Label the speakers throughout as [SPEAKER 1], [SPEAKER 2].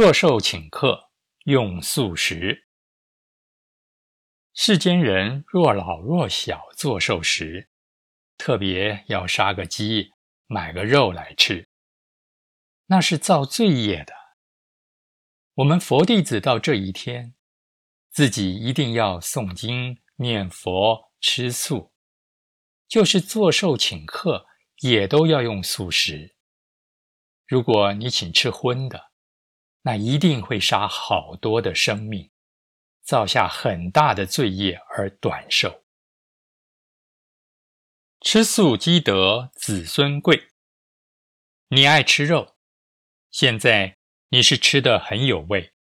[SPEAKER 1] 做寿请客用素食。世间人若老若小做寿时，特别要杀个鸡，买个肉来吃，那是造罪业的。我们佛弟子到这一天，自己一定要诵经、念佛、吃素，就是做寿请客，也都要用素食。如果你请吃荤的，那一定会杀好多的生命。造下很大的罪业而短寿。吃素积德，子孙贵。你爱吃肉，现在你是吃的很有味。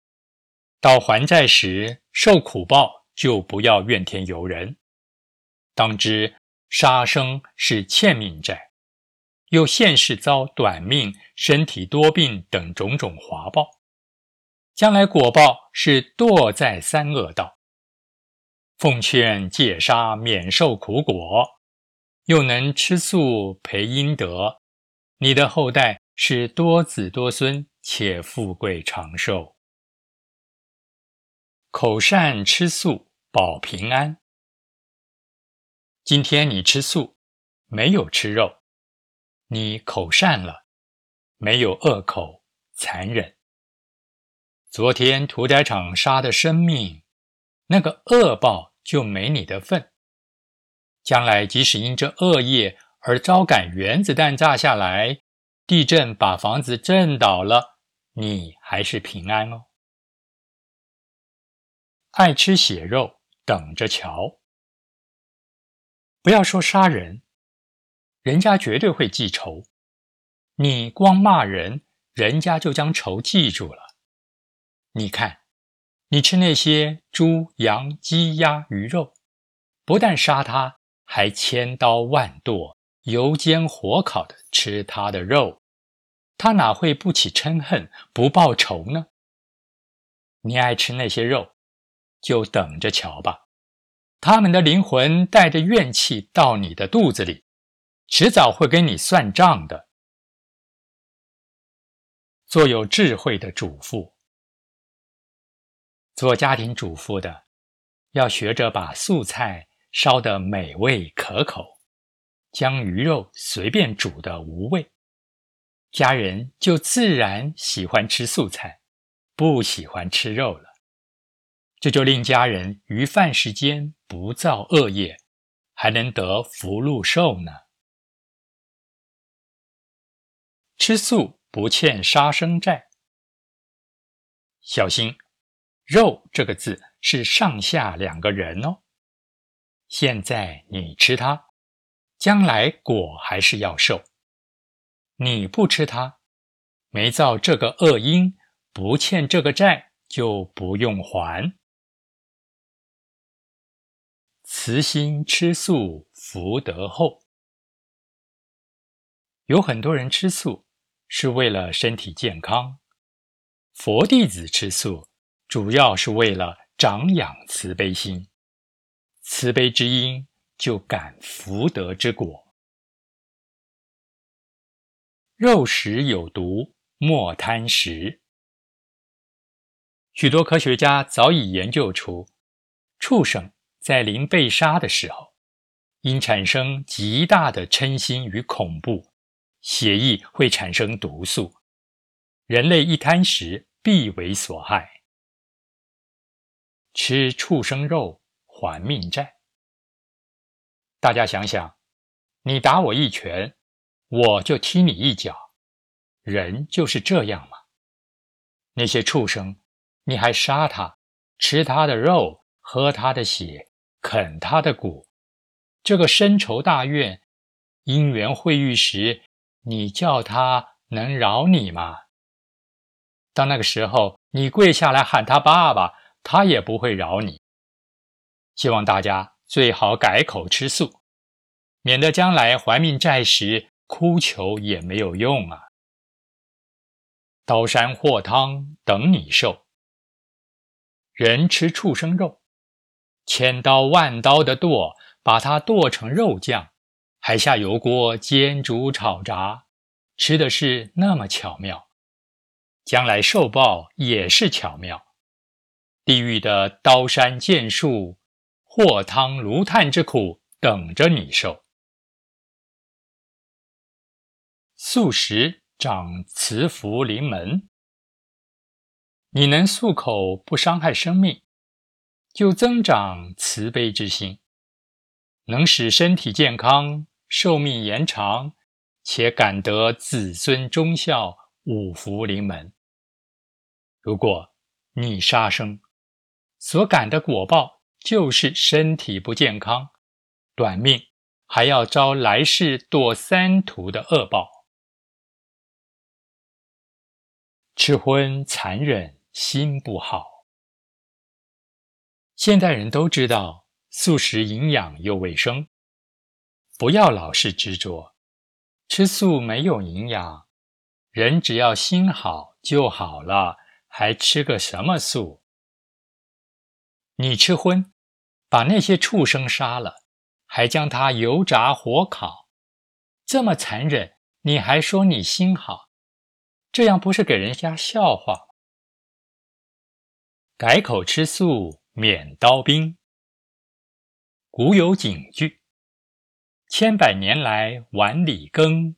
[SPEAKER 1] 到还债时受苦报，就不要怨天尤人。当知杀生是欠命债，又现世遭短命、身体多病等种种华报。将来果报是堕在三恶道。奉劝戒杀免受苦果，又能吃素培阴德，你的后代是多子多孙，且富贵长寿。口善吃素保平安。今天你吃素，没有吃肉，你口善了，没有恶口残忍。昨天屠宰场杀的生命，那个恶报就没你的份。将来即使因这恶业而招感原子弹炸下来，地震把房子震倒了，你还是平安哦。爱吃血肉，等着瞧。不要说杀人，人家绝对会记仇。你光骂人，人家就将仇记住了。你看，你吃那些猪、羊、鸡、鸭、鱼肉，不但杀它，还千刀万剁、油煎火烤的吃它的肉，他哪会不起嗔恨、不报仇呢？你爱吃那些肉，就等着瞧吧，他们的灵魂带着怨气到你的肚子里，迟早会跟你算账的。做有智慧的主妇。做家庭主妇的，要学着把素菜烧得美味可口，将鱼肉随便煮的无味，家人就自然喜欢吃素菜，不喜欢吃肉了。这就令家人于饭时间不造恶业，还能得福禄寿呢。吃素不欠杀生债，小心。肉这个字是上下两个人哦。现在你吃它，将来果还是要受。你不吃它，没造这个恶因，不欠这个债，就不用还。慈心吃素，福德厚。有很多人吃素是为了身体健康，佛弟子吃素。主要是为了长养慈悲心，慈悲之因就感福德之果。肉食有毒，莫贪食。许多科学家早已研究出，畜生在临被杀的时候，因产生极大的嗔心与恐怖，血液会产生毒素，人类一贪食，必为所害。吃畜生肉还命债。大家想想，你打我一拳，我就踢你一脚，人就是这样嘛。那些畜生，你还杀他，吃他的肉，喝他的血，啃他的骨，这个深仇大怨，因缘会遇时，你叫他能饶你吗？到那个时候，你跪下来喊他爸爸。他也不会饶你。希望大家最好改口吃素，免得将来还命债时哭求也没有用啊！刀山火汤等你受。人吃畜生肉，千刀万刀的剁，把它剁成肉酱，还下油锅煎煮炒炸，吃的是那么巧妙。将来受报也是巧妙。地狱的刀山剑树、火汤炉炭之苦等着你受。素食长慈福临门，你能漱口不伤害生命，就增长慈悲之心，能使身体健康、寿命延长，且感得子孙忠孝、五福临门。如果你杀生，所感的果报就是身体不健康、短命，还要遭来世堕三途的恶报。吃荤残忍，心不好。现代人都知道素食营养又卫生，不要老是执着吃素没有营养，人只要心好就好了，还吃个什么素？你吃荤，把那些畜生杀了，还将它油炸火烤，这么残忍，你还说你心好？这样不是给人家笑话？改口吃素，免刀兵。古有警句：“千百年来碗里羹，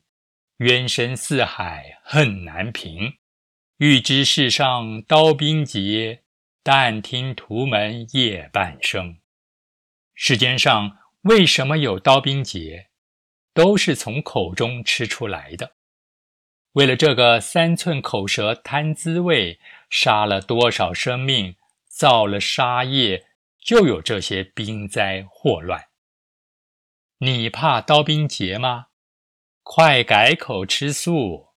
[SPEAKER 1] 冤深似海恨难平。欲知世上刀兵劫。”但听屠门夜半声。世间上为什么有刀兵劫？都是从口中吃出来的。为了这个三寸口舌贪滋味，杀了多少生命，造了杀业，就有这些兵灾祸乱。你怕刀兵劫吗？快改口吃素。